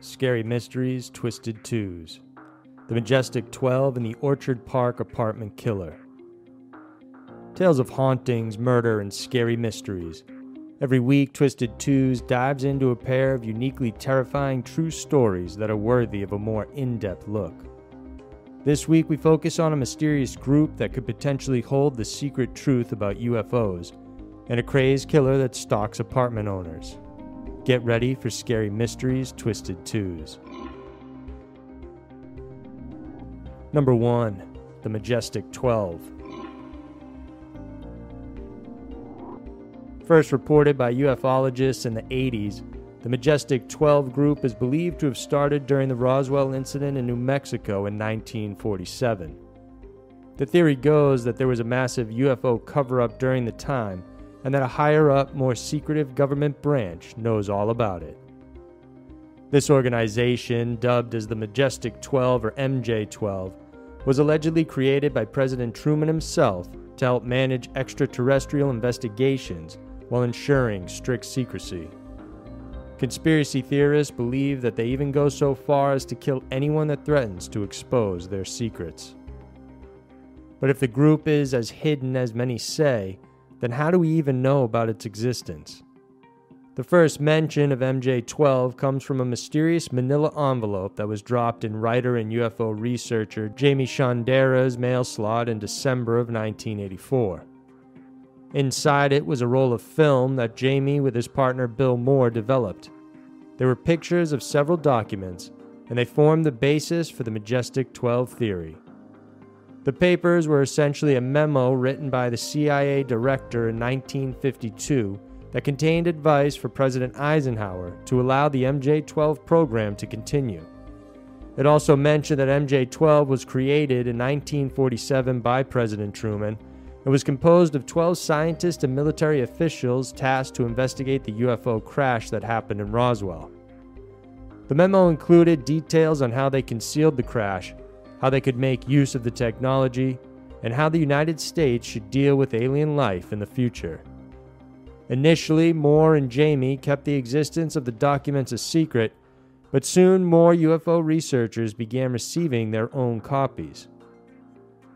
Scary Mysteries, Twisted Twos. The Majestic 12 and the Orchard Park Apartment Killer. Tales of hauntings, murder, and scary mysteries. Every week, Twisted Twos dives into a pair of uniquely terrifying true stories that are worthy of a more in depth look. This week, we focus on a mysterious group that could potentially hold the secret truth about UFOs and a crazed killer that stalks apartment owners. Get ready for scary mysteries, twisted twos. Number 1 The Majestic 12. First reported by ufologists in the 80s, the Majestic 12 group is believed to have started during the Roswell incident in New Mexico in 1947. The theory goes that there was a massive UFO cover up during the time and that a higher up, more secretive government branch knows all about it. This organization, dubbed as the Majestic 12 or MJ 12, was allegedly created by President Truman himself to help manage extraterrestrial investigations while ensuring strict secrecy. Conspiracy theorists believe that they even go so far as to kill anyone that threatens to expose their secrets. But if the group is as hidden as many say, then how do we even know about its existence? The first mention of MJ 12 comes from a mysterious manila envelope that was dropped in writer and UFO researcher Jaime Shandera's mail slot in December of 1984. Inside it was a roll of film that Jaime, with his partner Bill Moore, developed. There were pictures of several documents, and they formed the basis for the Majestic 12 theory. The papers were essentially a memo written by the CIA director in 1952 that contained advice for President Eisenhower to allow the MJ 12 program to continue. It also mentioned that MJ 12 was created in 1947 by President Truman and was composed of 12 scientists and military officials tasked to investigate the UFO crash that happened in Roswell. The memo included details on how they concealed the crash how they could make use of the technology, and how the United States should deal with alien life in the future. Initially, Moore and Jaime kept the existence of the documents a secret, but soon more UFO researchers began receiving their own copies.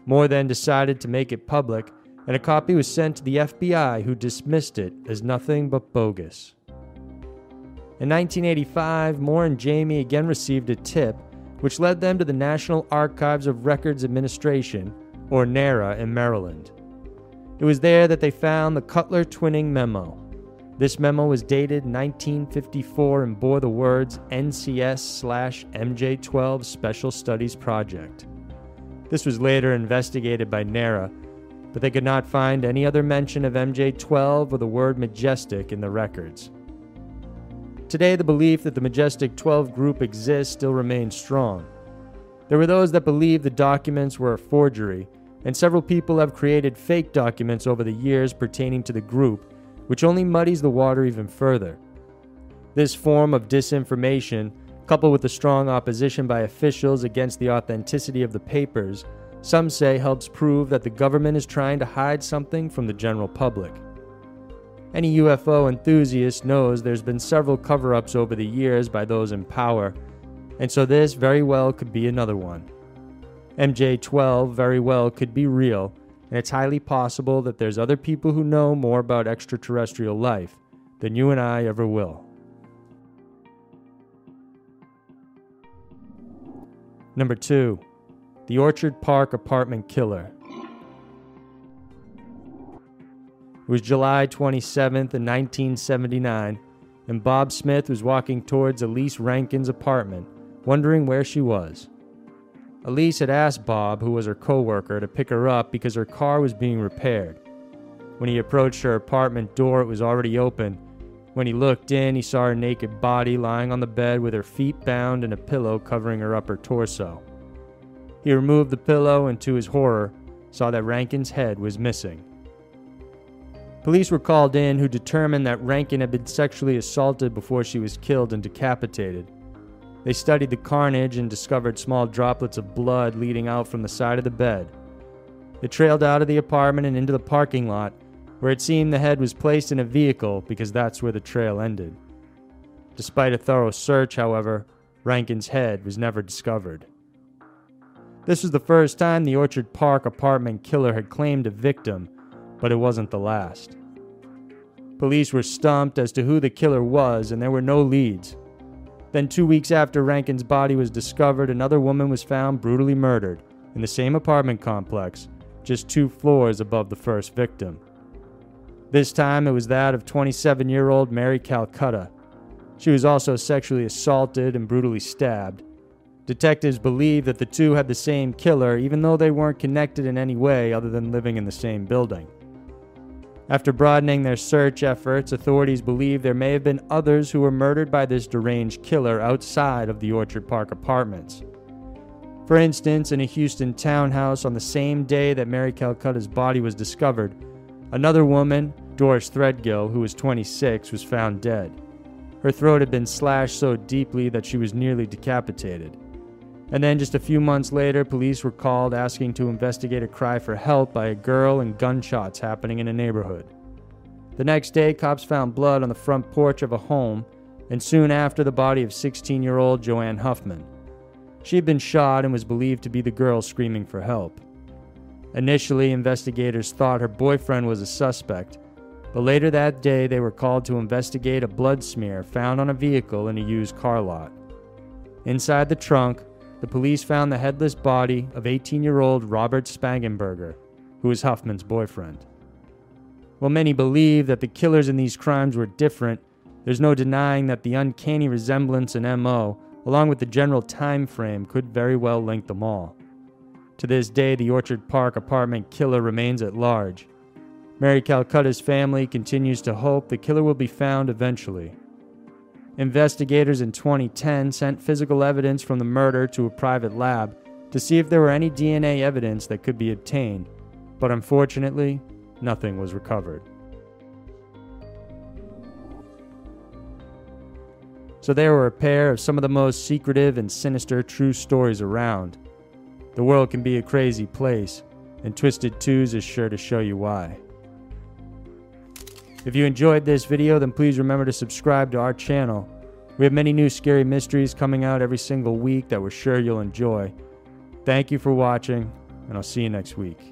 Moore then decided to make it public, and a copy was sent to the FBI, who dismissed it as nothing but bogus. In 1985, Moore and Jaime again received a tip which led them to the National Archives of Records Administration, or NARA, in Maryland. It was there that they found the Cutler Twining Memo. This memo was dated 1954 and bore the words NCS slash MJ12 Special Studies Project. This was later investigated by NARA, but they could not find any other mention of MJ12 or the word majestic in the records. Today, the belief that the Majestic 12 group exists still remains strong. There were those that believed the documents were a forgery, and several people have created fake documents over the years pertaining to the group, which only muddies the water even further. This form of disinformation, coupled with the strong opposition by officials against the authenticity of the papers, some say helps prove that the government is trying to hide something from the general public. Any UFO enthusiast knows there's been several cover ups over the years by those in power, and so this very well could be another one. MJ 12 very well could be real, and it's highly possible that there's other people who know more about extraterrestrial life than you and I ever will. Number 2. The Orchard Park Apartment Killer. Was July 27th in 1979, and Bob Smith was walking towards Elise Rankin's apartment, wondering where she was. Elise had asked Bob, who was her coworker, to pick her up because her car was being repaired. When he approached her apartment door, it was already open. When he looked in, he saw her naked body lying on the bed with her feet bound and a pillow covering her upper torso. He removed the pillow and, to his horror, saw that Rankin's head was missing. Police were called in who determined that Rankin had been sexually assaulted before she was killed and decapitated. They studied the carnage and discovered small droplets of blood leading out from the side of the bed. It trailed out of the apartment and into the parking lot, where it seemed the head was placed in a vehicle because that's where the trail ended. Despite a thorough search, however, Rankin's head was never discovered. This was the first time the Orchard Park apartment killer had claimed a victim, but it wasn't the last. Police were stumped as to who the killer was, and there were no leads. Then, two weeks after Rankin's body was discovered, another woman was found brutally murdered in the same apartment complex, just two floors above the first victim. This time it was that of 27 year old Mary Calcutta. She was also sexually assaulted and brutally stabbed. Detectives believe that the two had the same killer, even though they weren't connected in any way other than living in the same building. After broadening their search efforts, authorities believe there may have been others who were murdered by this deranged killer outside of the Orchard Park apartments. For instance, in a Houston townhouse on the same day that Mary Calcutta's body was discovered, another woman, Doris Threadgill, who was 26, was found dead. Her throat had been slashed so deeply that she was nearly decapitated. And then, just a few months later, police were called asking to investigate a cry for help by a girl and gunshots happening in a neighborhood. The next day, cops found blood on the front porch of a home, and soon after, the body of 16 year old Joanne Huffman. She had been shot and was believed to be the girl screaming for help. Initially, investigators thought her boyfriend was a suspect, but later that day they were called to investigate a blood smear found on a vehicle in a used car lot. Inside the trunk, the police found the headless body of 18 year old Robert Spangenberger, who was Huffman's boyfriend. While many believe that the killers in these crimes were different, there's no denying that the uncanny resemblance in MO along with the general time frame, could very well link them all. To this day, the Orchard Park apartment killer remains at large. Mary Calcutta's family continues to hope the killer will be found eventually. Investigators in 2010 sent physical evidence from the murder to a private lab to see if there were any DNA evidence that could be obtained, but unfortunately, nothing was recovered. So there were a pair of some of the most secretive and sinister true stories around. The world can be a crazy place, and Twisted Twos is sure to show you why. If you enjoyed this video, then please remember to subscribe to our channel. We have many new scary mysteries coming out every single week that we're sure you'll enjoy. Thank you for watching, and I'll see you next week.